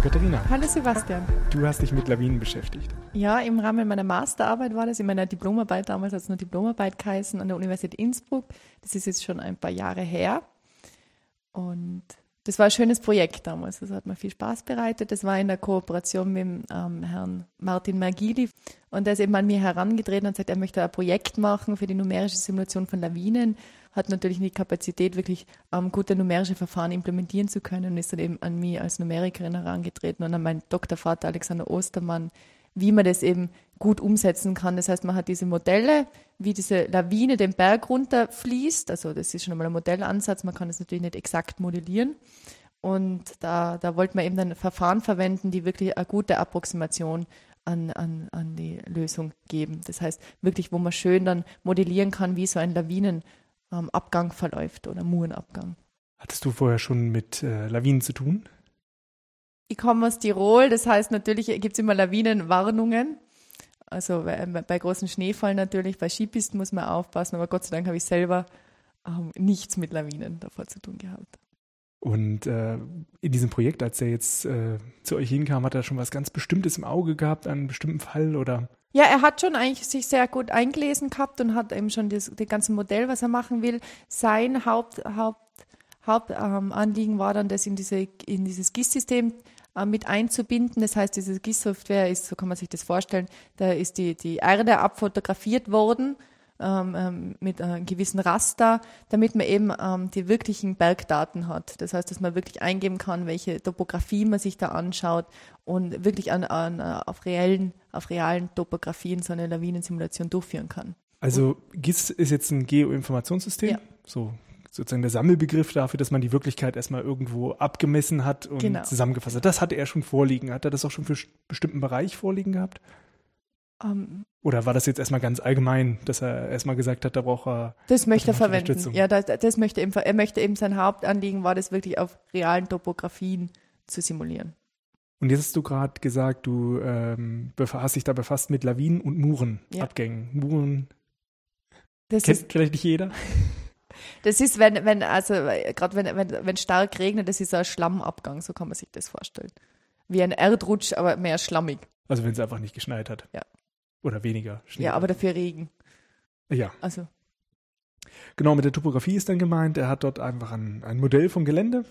Hallo Katharina. Hallo Sebastian. Du hast dich mit Lawinen beschäftigt. Ja, im Rahmen meiner Masterarbeit war das, in meiner Diplomarbeit, damals hat es nur Diplomarbeit geheißen, an der Universität Innsbruck. Das ist jetzt schon ein paar Jahre her. Und das war ein schönes Projekt damals. Das hat mir viel Spaß bereitet. Das war in der Kooperation mit dem ähm, Herrn Martin Mergili. Und der ist eben an mir herangetreten und sagt, er möchte ein Projekt machen für die numerische Simulation von Lawinen. Hat natürlich die Kapazität, wirklich ähm, gute numerische Verfahren implementieren zu können und ist dann eben an mich als Numerikerin herangetreten und an meinen Doktorvater Alexander Ostermann, wie man das eben gut umsetzen kann. Das heißt, man hat diese Modelle, wie diese Lawine den Berg runterfließt. Also das ist schon einmal ein Modellansatz. Man kann das natürlich nicht exakt modellieren. Und da, da wollte man eben dann Verfahren verwenden, die wirklich eine gute Approximation an, an, an die Lösung geben. Das heißt, wirklich, wo man schön dann modellieren kann, wie so ein Lawinenabgang ähm, verläuft oder Murenabgang. Hattest du vorher schon mit äh, Lawinen zu tun? Ich komme aus Tirol, das heißt natürlich gibt es immer Lawinenwarnungen. Also bei, bei großen Schneefall natürlich, bei Skipisten muss man aufpassen, aber Gott sei Dank habe ich selber ähm, nichts mit Lawinen davor zu tun gehabt. Und äh, in diesem Projekt, als er jetzt äh, zu euch hinkam, hat er schon was ganz Bestimmtes im Auge gehabt, einen bestimmten Fall oder? Ja, er hat schon eigentlich sich sehr gut eingelesen gehabt und hat eben schon das, das ganze Modell, was er machen will. Sein Haupt, Haupt, Hauptanliegen war dann, das in, diese, in dieses GIS-System äh, mit einzubinden. Das heißt, diese GIS-Software ist, so kann man sich das vorstellen, da ist die, die Erde abfotografiert worden ähm, ähm, mit einem gewissen Raster, damit man eben ähm, die wirklichen Bergdaten hat. Das heißt, dass man wirklich eingeben kann, welche Topografie man sich da anschaut und wirklich an, an, äh, auf, reellen, auf realen Topografien so eine Lawinensimulation durchführen kann. Also GIS ist jetzt ein Geoinformationssystem, ja. so sozusagen der Sammelbegriff dafür, dass man die Wirklichkeit erstmal irgendwo abgemessen hat und genau. zusammengefasst hat. Das hatte er schon vorliegen. Hat er das auch schon für einen bestimmten Bereich vorliegen gehabt? Um, ähm. Oder war das jetzt erstmal ganz allgemein, dass er erstmal gesagt hat, da braucht er. Das möchte er verwenden. Ja, das, das möchte eben, er möchte eben sein Hauptanliegen war, das wirklich auf realen Topografien zu simulieren. Und jetzt hast du gerade gesagt, du ähm, hast dich da befasst mit Lawinen und Murenabgängen. Ja. Muren das kennt ist, vielleicht nicht jeder. Das ist, wenn, wenn, also gerade wenn, wenn, wenn stark regnet, das ist ein Schlammabgang, so kann man sich das vorstellen. Wie ein Erdrutsch, aber mehr schlammig. Also wenn es einfach nicht geschneit hat. Ja. Oder weniger Schnee. Ja, aber dafür Regen. Ja. Also. Genau, mit der Topografie ist dann gemeint, er hat dort einfach ein, ein Modell vom Gelände.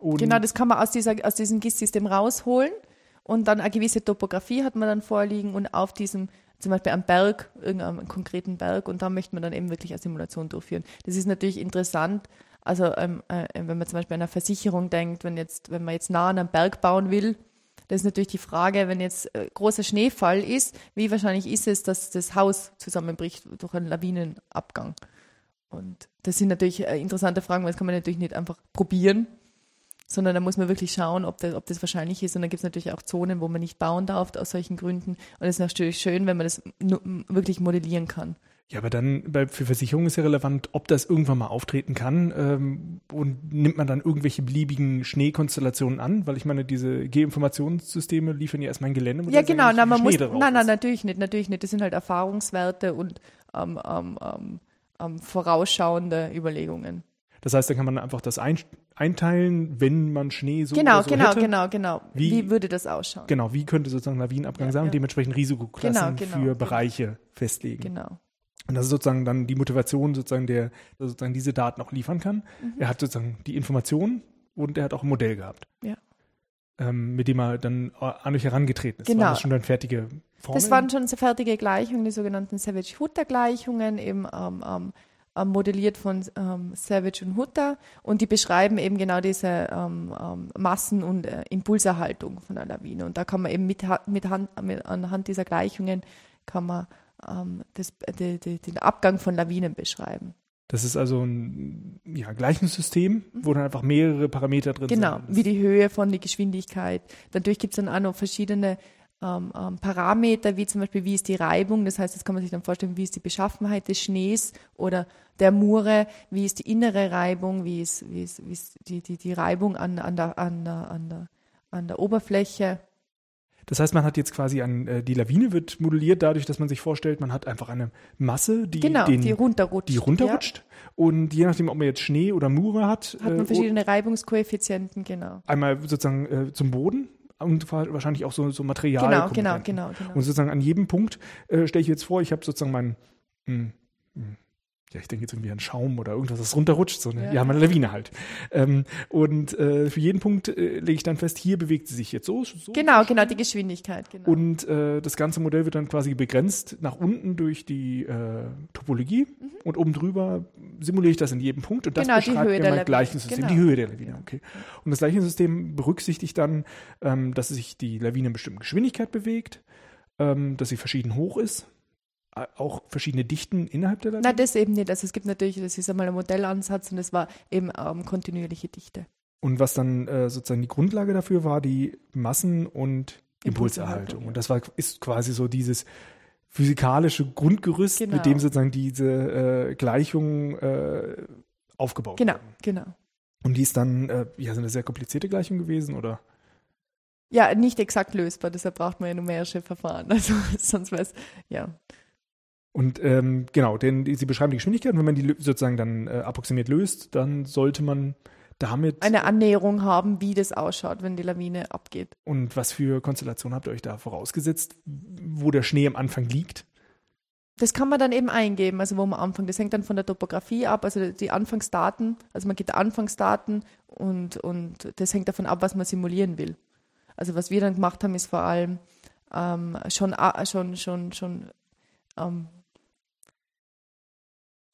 genau, das kann man aus, dieser, aus diesem GIS-System rausholen und dann eine gewisse Topografie hat man dann vorliegen und auf diesem zum Beispiel am Berg, irgendeinem konkreten Berg und da möchte man dann eben wirklich eine Simulation durchführen. Das ist natürlich interessant, also ähm, äh, wenn man zum Beispiel an eine Versicherung denkt, wenn jetzt, wenn man jetzt nah an einem Berg bauen will, das ist natürlich die Frage, wenn jetzt äh, großer Schneefall ist, wie wahrscheinlich ist es, dass das Haus zusammenbricht durch einen Lawinenabgang? Und das sind natürlich äh, interessante Fragen, weil das kann man natürlich nicht einfach probieren, sondern da muss man wirklich schauen, ob das, ob das wahrscheinlich ist. Und dann gibt es natürlich auch Zonen, wo man nicht bauen darf aus solchen Gründen. Und es ist natürlich schön, wenn man das wirklich modellieren kann. Ja, aber dann bei, für Versicherungen ist ja relevant, ob das irgendwann mal auftreten kann. Ähm, und nimmt man dann irgendwelche beliebigen Schneekonstellationen an? Weil ich meine, diese Geoinformationssysteme liefern ja erstmal ein Gelände. Ja, genau. Na, man muss, nein, nein, natürlich nicht, natürlich nicht. Das sind halt Erfahrungswerte und ähm, ähm, ähm, vorausschauende Überlegungen. Das heißt, dann kann man einfach das ein, einteilen, wenn man Schnee so Genau, so genau, hätte. genau, genau. Wie, wie, würde das ausschauen? Genau, wie könnte sozusagen Lawinenabgang ja, sein und dementsprechend Risikoklassen genau, genau, für genau. Bereiche festlegen. Genau. Und das ist sozusagen dann die Motivation, sozusagen, der sozusagen diese Daten auch liefern kann. Mhm. Er hat sozusagen die Informationen und er hat auch ein Modell gehabt. Ja. Ähm, mit dem er dann an euch herangetreten ist. Genau. Waren das schon dann fertige Formeln? Das waren schon fertige Gleichungen, die sogenannten Savage-Hutter-Gleichungen, eben ähm, ähm, ähm, modelliert von ähm, Savage und Hutter und die beschreiben eben genau diese ähm, Massen- und äh, Impulserhaltung von einer Lawine. Und da kann man eben mit, mit, Hand, mit anhand dieser Gleichungen kann man ähm, das, die, die, den Abgang von Lawinen beschreiben. Das ist also ein ja, Gleichungssystem, mhm. wo dann einfach mehrere Parameter drin genau, sind. Genau, wie die Höhe von der Geschwindigkeit. Dadurch gibt es dann auch noch verschiedene ähm, ähm, Parameter, wie zum Beispiel, wie ist die Reibung, das heißt, das kann man sich dann vorstellen, wie ist die Beschaffenheit des Schnees oder der Mure, wie ist die innere Reibung, wie ist, wie ist, wie ist die, die, die Reibung an, an, der, an, der, an, der, an der Oberfläche. Das heißt, man hat jetzt quasi an, äh, die Lawine wird modelliert dadurch, dass man sich vorstellt, man hat einfach eine Masse, die, genau, den, die runterrutscht. Die runterrutscht. Ja. Und je nachdem, ob man jetzt Schnee oder Mure hat. Hat man äh, verschiedene Reibungskoeffizienten, genau. Einmal sozusagen äh, zum Boden und wahrscheinlich auch so, so Material. Genau, genau, genau, genau. Und sozusagen an jedem Punkt äh, stelle ich jetzt vor, ich habe sozusagen mein, mh, hm, mh, hm, ja, ich denke jetzt irgendwie an Schaum oder irgendwas, das runterrutscht, so eine, ja, ja meine Lawine halt. Ähm, und äh, für jeden Punkt äh, lege ich dann fest, hier bewegt sie sich jetzt so. so genau, genau, die Geschwindigkeit. Genau. Und äh, das ganze Modell wird dann quasi begrenzt nach unten durch die äh, Topologie mhm. und oben drüber simuliere ich das in jedem Punkt und das genau, beschreibt mir mein Gleichungssystem, genau. die Höhe der Lawine. Okay. Und das Gleichungssystem berücksichtigt dann, ähm, dass sich die Lawine in bestimmten Geschwindigkeit bewegt, ähm, dass sie verschieden hoch ist auch verschiedene Dichten innerhalb der Lawine? Nein, das eben nicht. Also es gibt natürlich, das ist einmal ein Modellansatz und es war eben ähm, kontinuierliche Dichte. Und was dann äh, sozusagen die Grundlage dafür war, die Massen- und Impulserhaltung. Ja. Und das war, ist quasi so dieses physikalische Grundgerüst, genau. mit dem sozusagen diese äh, Gleichungen äh, aufgebaut genau, werden. Genau, genau. Und die ist dann, äh, ja, sind eine sehr komplizierte Gleichung gewesen, oder? Ja, nicht exakt lösbar, deshalb braucht man ja numerische Verfahren. Also sonst wäre es, ja. Und ähm, genau, denn sie beschreiben die Geschwindigkeit und wenn man die sozusagen dann äh, approximiert löst, dann sollte man damit eine Annäherung haben, wie das ausschaut, wenn die Lawine abgeht. Und was für Konstellationen habt ihr euch da vorausgesetzt, wo der Schnee am Anfang liegt? Das kann man dann eben eingeben, also wo man anfängt. Das hängt dann von der Topografie ab, also die Anfangsdaten, also man gibt Anfangsdaten und, und das hängt davon ab, was man simulieren will. Also was wir dann gemacht haben, ist vor allem ähm, schon, schon, schon, schon ähm,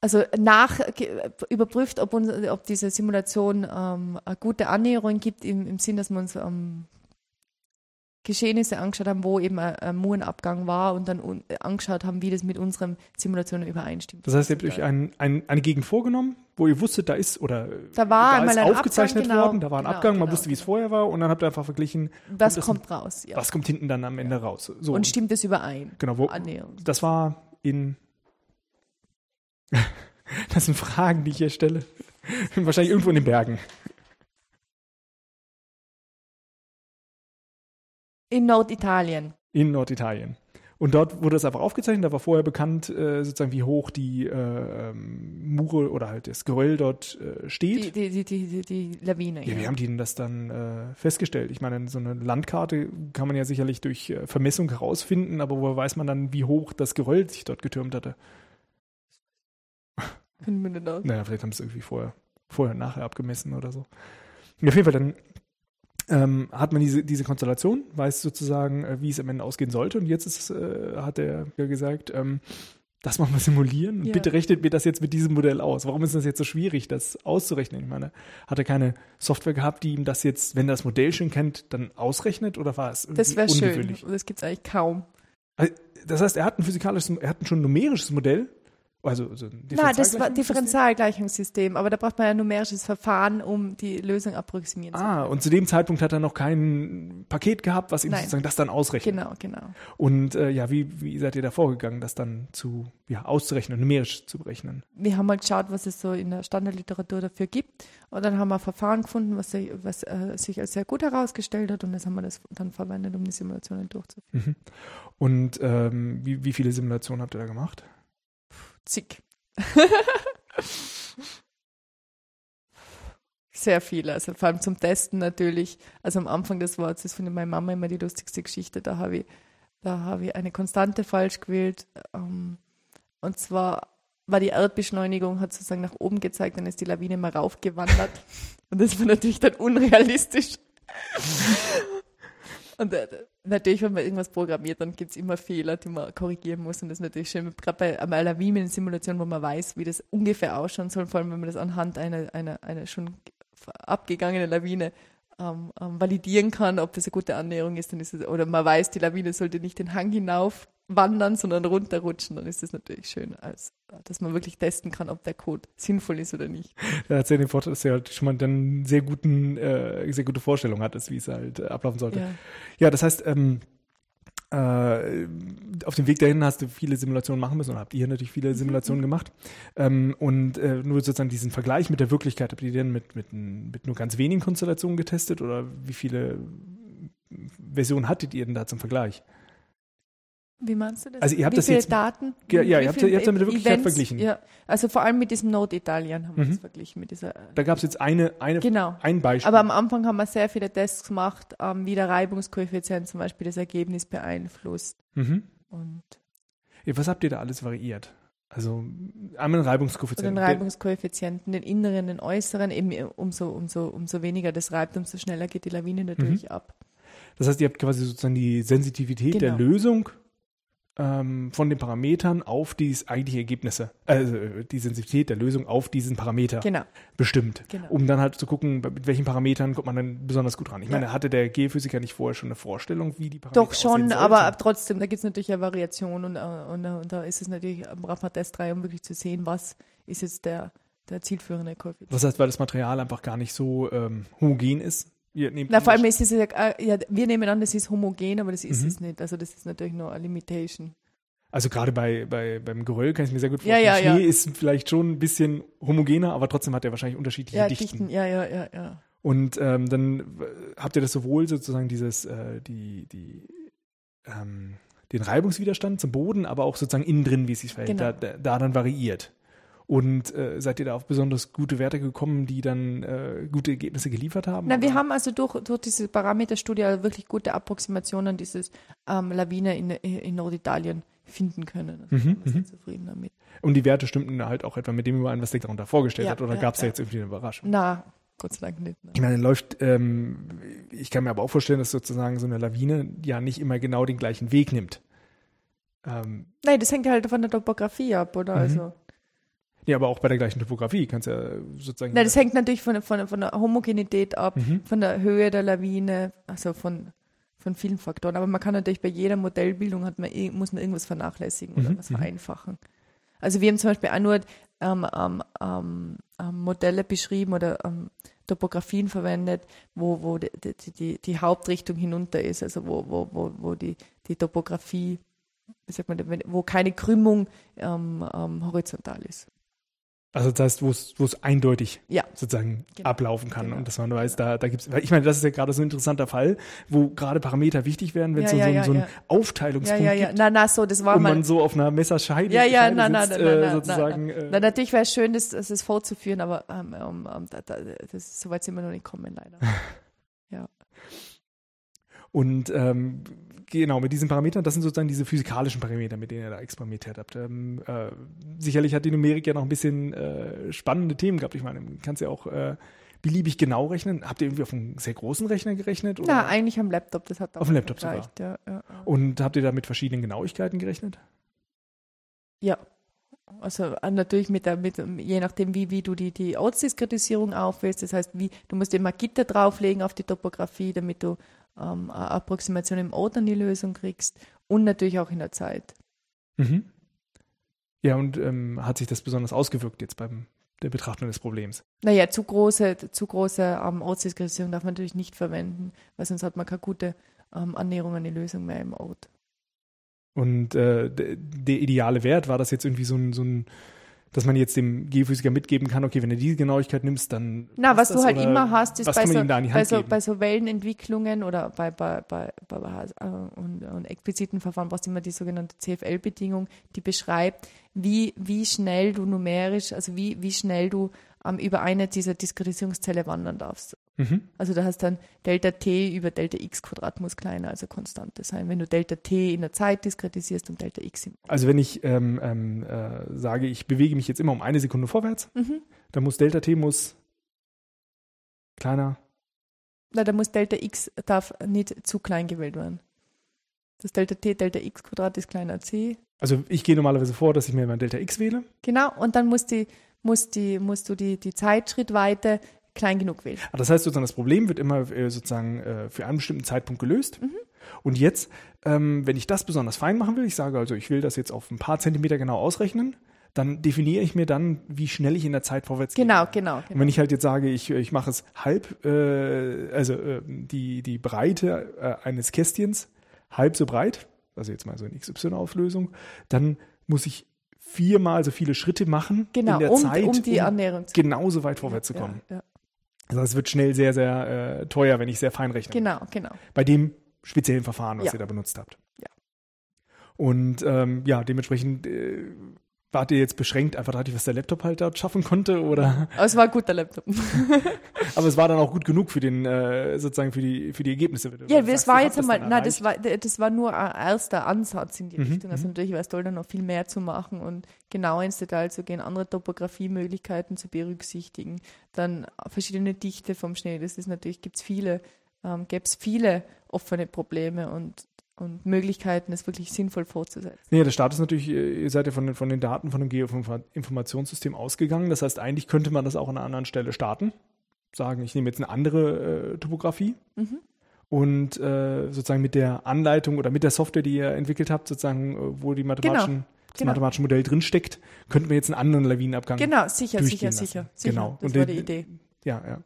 also nach überprüft, ob, uns, ob diese Simulation ähm, eine gute Annäherung gibt, im, im Sinn, dass wir uns ähm, Geschehnisse angeschaut haben, wo eben ein, ein Murenabgang war und dann un, angeschaut haben, wie das mit unseren Simulationen übereinstimmt. Das heißt, ihr habt euch ein, ein, eine Gegend vorgenommen, wo ihr wusstet, da ist oder da war da ist aufgezeichnet Abgang, worden, da war ein genau, Abgang, man genau, wusste, wie es genau. vorher war und dann habt ihr einfach verglichen, was kommt raus, ja. was kommt hinten dann am Ende raus. So. Und stimmt es überein? Genau, wo, das war in Das sind Fragen, die ich hier stelle. Wahrscheinlich irgendwo in den Bergen. In Norditalien. In Norditalien. Und dort wurde das einfach aufgezeichnet, da war vorher bekannt, äh, sozusagen, wie hoch die äh, ähm, Mure oder halt das Geröll dort äh, steht. Die, die, die, die, die Lawine. Ja, ja, wie haben die denn das dann äh, festgestellt? Ich meine, so eine Landkarte kann man ja sicherlich durch äh, Vermessung herausfinden, aber woher weiß man dann, wie hoch das Geröll sich dort getürmt hatte? Können wir nicht aus. Naja, vielleicht haben sie es irgendwie vorher, vorher und nachher abgemessen oder so. Ja, auf jeden Fall, dann ähm, hat man diese, diese Konstellation, weiß sozusagen, äh, wie es am Ende ausgehen sollte. Und jetzt ist, äh, hat er ja gesagt, ähm, das machen wir simulieren. Und ja. bitte rechnet mir das jetzt mit diesem Modell aus. Warum ist das jetzt so schwierig, das auszurechnen? Ich meine, hat er keine Software gehabt, die ihm das jetzt, wenn er das Modell schon kennt, dann ausrechnet? Oder war es Das wäre schön. Das gibt es eigentlich kaum. Also, das heißt, er hat ein physikalisches, er hat ein schon numerisches Modell, also so Nein, das war Differentialgleichungssystem, aber da braucht man ja ein numerisches Verfahren, um die Lösung approximieren zu ah, können. Ah, und zu dem Zeitpunkt hat er noch kein Paket gehabt, was ihm Nein. sozusagen das dann ausrechnet. Genau, genau. Und äh, ja, wie, wie seid ihr da vorgegangen, das dann zu ja, auszurechnen, numerisch zu berechnen? Wir haben mal geschaut, was es so in der Standardliteratur dafür gibt. Und dann haben wir ein Verfahren gefunden, was, was äh, sich als sehr gut herausgestellt hat. Und das haben wir das dann verwendet, um die Simulationen durchzuführen. Mhm. Und ähm, wie, wie viele Simulationen habt ihr da gemacht? Zig. Sehr viele, also vor allem zum Testen natürlich. Also am Anfang des Wortes, das findet meine Mama immer die lustigste Geschichte. Da habe ich, da ich eine Konstante falsch gewählt. Ähm, und zwar war die Erdbeschleunigung, hat sozusagen nach oben gezeigt, dann ist die Lawine mal raufgewandert. Und das war natürlich dann unrealistisch. Und äh, natürlich, wenn man irgendwas programmiert, dann gibt es immer Fehler, die man korrigieren muss. Und das ist natürlich schön, gerade bei einer Lawinen-Simulation, wo man weiß, wie das ungefähr ausschauen soll, vor allem wenn man das anhand einer, einer, einer schon abgegangenen Lawine ähm, ähm, validieren kann, ob das eine gute Annäherung ist, dann ist es, oder man weiß, die Lawine sollte nicht den Hang hinauf wandern, sondern runterrutschen, dann ist das natürlich schön, als, dass man wirklich testen kann, ob der Code sinnvoll ist oder nicht. Ja, hat ja den Vorteil, dass er halt schon mal dann sehr guten, äh, sehr gute Vorstellung hat, wie es halt äh, ablaufen sollte. Ja, ja das heißt, ähm, äh, auf dem Weg dahin hast du viele Simulationen machen müssen oder habt ihr natürlich viele mhm. Simulationen mhm. gemacht. Ähm, und äh, nur sozusagen diesen Vergleich mit der Wirklichkeit, habt ihr den mit, mit, mit nur ganz wenigen Konstellationen getestet oder wie viele Versionen hattet ihr denn da zum Vergleich? Wie meinst du das? Also ihr habt wie das viele jetzt, Daten? Ja, ja ihr, habt, ihr habt damit Events, Wirklichkeit verglichen. Ja, also vor allem mit diesem Norditalien haben wir Mhm. das verglichen. Mit dieser, Da gab es jetzt eine, eine, Genau. ein Beispiel. aber am Anfang haben wir sehr viele Tests gemacht, ähm, wie der Reibungskoeffizient zum Beispiel das Ergebnis beeinflusst. mhm. Und ja, was habt ihr da alles variiert? Also einmal den oder Reibungskoeffizient. den Reibungskoeffizienten, den inneren, den äußeren, eben umso, umso, umso weniger das reibt, umso schneller geht die Lawine natürlich Mhm. ab. Das heißt, ihr habt quasi sozusagen die Sensitivität der Genau. Lösung ähm, von den Parametern auf die eigentliche Ergebnisse, also äh, die Sensitivität der Lösung auf diesen Parameter Genau, bestimmt. genau. Um dann halt zu gucken, mit welchen Parametern kommt man dann besonders gut ran. Ich Ja. meine, hatte der Geophysiker nicht vorher schon eine Vorstellung, wie die Parameter Doch schon, aber trotzdem, da gibt es natürlich eine Variation und, äh, und, und da ist es natürlich, braucht man Test 3, um wirklich zu sehen, was ist jetzt der, der zielführende Koeffizient. Was heißt, weil das Material einfach gar nicht so ähm, homogen ist? Ihr nehmt Na, vor allem ist es ja, äh, ja, wir nehmen an, das ist homogen, aber das ist Mhm. es nicht. Also das ist natürlich nur eine Limitation. Also gerade bei, bei, beim Geröll kann ich mir sehr gut Ja, vorstellen. ja, Schnee ja. ist vielleicht schon ein bisschen homogener, aber trotzdem hat er wahrscheinlich unterschiedliche Ja, Dichten. dichten, ja, ja, ja, ja. Und ähm, dann äh, habt ihr das sowohl sozusagen dieses, äh, die, die, ähm, den Reibungswiderstand zum Boden, aber auch sozusagen innen drin, wie es sich verhält, Genau. da, da dann variiert. Und äh, seid ihr da auf besonders gute Werte gekommen, die dann äh, gute Ergebnisse geliefert haben? Na, wir oder? haben also durch, durch diese Parameterstudie eine wirklich gute Approximationen dieses ähm, Lawine in, in Norditalien finden können. Also Mhm, sind wir sehr mhm. zufrieden damit. Und die Werte stimmten halt auch etwa mit dem überein, was der darunter vorgestellt Ja, hat, oder ja, gab es da ja. jetzt irgendwie eine Überraschung? Na, Gott sei Dank nicht. ne. Ich meine, läuft, ähm, ich kann mir aber auch vorstellen, dass sozusagen so eine Lawine ja nicht immer genau den gleichen Weg nimmt. Ähm, Nein, das hängt halt von der Topografie ab, oder? Mhm. Also, ja, aber auch bei der gleichen Topografie kannst ja sozusagen. nein, das hängt natürlich von, von, von der Homogenität ab, Mhm. von der Höhe der Lawine, also von, von vielen Faktoren. Aber man kann natürlich bei jeder Modellbildung hat man, muss man irgendwas vernachlässigen oder Mhm, was mhm. vereinfachen. Also wir haben zum Beispiel auch nur ähm, ähm, ähm, ähm, Modelle beschrieben oder ähm, Topografien verwendet, wo, wo die, die, die, die Hauptrichtung hinunter ist, also wo, wo, wo, wo die, die Topografie, wie sagt man, wo keine Krümmung ähm, horizontal ist. Also das heißt, wo es eindeutig Ja. sozusagen Genau. ablaufen kann Genau. und dass man weiß, da, da gibt's, weil ich meine, das ist ja gerade so ein interessanter Fall, wo gerade Parameter wichtig werden, wenn es Ja, so, ja, so, ja, so einen ja. Ja, Aufteilungspunkt ja, ja. gibt Na, na, so, das war und man so auf einer Messerscheide Ja, ja, nein, nein, sitzt, nein, äh, nein, sozusagen. nein, äh, Na, natürlich wäre es schön, das, das ist vorzuführen, aber ähm, ähm, da, da, das, so weit sind wir noch nicht gekommen, leider. Und ähm, genau, mit diesen Parametern, das sind sozusagen diese physikalischen Parameter, mit denen ihr da experimentiert habt. Ähm, äh, sicherlich hat die Numerik ja noch ein bisschen äh, spannende Themen gehabt. Ich meine, du kannst ja auch äh, beliebig genau rechnen. Habt ihr irgendwie auf einem sehr großen Rechner gerechnet? Oder? Na, eigentlich am Laptop, das hat Auf dem Laptop sogar. ja, ja. Und habt ihr da mit verschiedenen Genauigkeiten gerechnet? Ja. Also äh, natürlich mit der, mit, je nachdem, wie, wie du die, die Ortsdiskretisierung aufwählst. Das heißt, wie, du musst immer Gitter drauflegen auf die Topografie, damit du ähm, eine Approximation im Ort an die Lösung kriegst. Und natürlich auch in der Zeit. Mhm. Ja, und ähm, hat sich das besonders ausgewirkt jetzt beim der Betrachtung des Problems? Naja, zu große, zu große ähm, Ortsdiskretisierung darf man natürlich nicht verwenden, weil sonst hat man keine gute ähm, Annäherung an die Lösung mehr im Ort. Und äh, d- der ideale Wert war das jetzt irgendwie so ein, so ein, dass man jetzt dem Geophysiker mitgeben kann, okay, wenn du diese Genauigkeit nimmst, dann. Na, was passt du das, halt immer hast, ist bei so, bei, so, bei so Wellenentwicklungen oder bei, bei, bei, bei, bei äh, und, und expliziten Verfahren brauchst du immer die sogenannte CFL-Bedingung, die beschreibt, wie, wie schnell du numerisch, also wie, wie schnell du ähm, über eine dieser Diskretisierungszelle wandern darfst. Mhm. Also da hast dann Delta T über Delta X Quadrat muss kleiner, also konstante sein. Wenn du Delta T in der Zeit diskretisierst und Delta X im Also wenn ich ähm, ähm, äh, sage, ich bewege mich jetzt immer um eine Sekunde vorwärts, Mhm. dann muss Delta T muss kleiner. Na, da muss Delta X darf nicht zu klein gewählt werden. Das Delta T, Delta X Quadrat ist kleiner als C. Also ich gehe normalerweise vor, dass ich mir mein Delta X wähle. Genau, und dann muss die, muss die, musst du die, die Zeitschrittweite klein genug wählen. Ah, Das heißt sozusagen, das Problem wird immer äh, sozusagen äh, für einen bestimmten Zeitpunkt gelöst. Mhm. Und jetzt, ähm, wenn ich das besonders fein machen will, ich sage also, ich will das jetzt auf ein paar Zentimeter genau ausrechnen, dann definiere ich mir dann, wie schnell ich in der Zeit vorwärts gehe. Genau, genau. Und genau. wenn ich halt jetzt sage, ich, ich mache es halb, äh, also äh, die, die Breite äh, eines Kästchens halb so breit, also jetzt mal so in XY-Auflösung, dann muss ich viermal so viele Schritte machen Genau, in der um, Zeit, um die um Annäherung zu genauso weit vorwärts zu Ja, kommen. Ja, Also es wird schnell sehr, sehr äh, teuer, wenn ich sehr fein rechne. Genau, genau. Bei dem speziellen Verfahren, was Ja. ihr da benutzt habt. Ja. Und ähm, ja, dementsprechend äh, wart ihr jetzt beschränkt einfach dadurch, was der Laptop halt dort schaffen konnte, oder? Aber es war ein guter Laptop. Aber es war dann auch gut genug für den, äh, sozusagen für die, für die Ergebnisse. Ja, das war jetzt einmal, nein, das war, das war nur ein erster Ansatz in die mhm, Richtung. Also natürlich wäre es toll, dann noch viel mehr zu machen und genau ins Detail zu gehen, andere Topografiemöglichkeiten zu berücksichtigen, dann verschiedene Dichte vom Schnee. Das ist natürlich, gibt es viele, ähm, gäbe es viele offene Probleme und und Möglichkeiten, es wirklich sinnvoll fortzusetzen. Nee, der Start ist natürlich, äh, ihr seid ja von den, von den Daten von dem Geoinformationssystem ausgegangen. Das heißt, eigentlich könnte man das auch an einer anderen Stelle starten. Sagen, ich nehme jetzt eine andere äh, Topografie mhm. und äh, sozusagen mit der Anleitung oder mit der Software, die ihr entwickelt habt, sozusagen, äh, wo die mathematischen genau. Das genau. mathematische Modell drinsteckt, könnten wir jetzt einen anderen Lawinenabgang. Genau, sicher, sicher, sicher, sicher. Genau. Das und war die Idee. Ja, ja.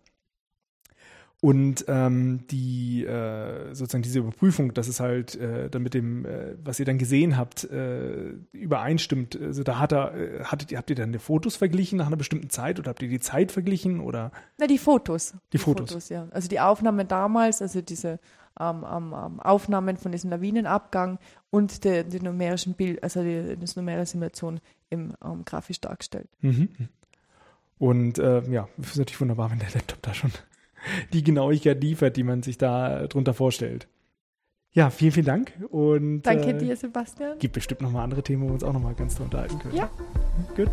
Und ähm, die äh, sozusagen diese Überprüfung, dass es halt äh, dann mit dem, äh, was ihr dann gesehen habt, äh, übereinstimmt. Also da hat er, äh, hattet ihr, habt ihr dann die Fotos verglichen nach einer bestimmten Zeit oder habt ihr die Zeit verglichen oder? Na, die Fotos. Die, die Fotos. Fotos. ja. Also die Aufnahmen damals, also diese ähm, ähm, Aufnahmen von diesem Lawinenabgang und die, die numerischen Bild, also die, das numerische Simulation im ähm, grafisch dargestellt. Mhm. Und äh, ja, ist natürlich wunderbar, wenn der Laptop da schon die Genauigkeit liefert, die man sich da drunter vorstellt. Ja, vielen, vielen Dank. Und, Danke äh, dir, Sebastian. Gibt bestimmt noch mal andere Themen, wo wir uns auch noch mal ganz unterhalten können. Ja. Gut.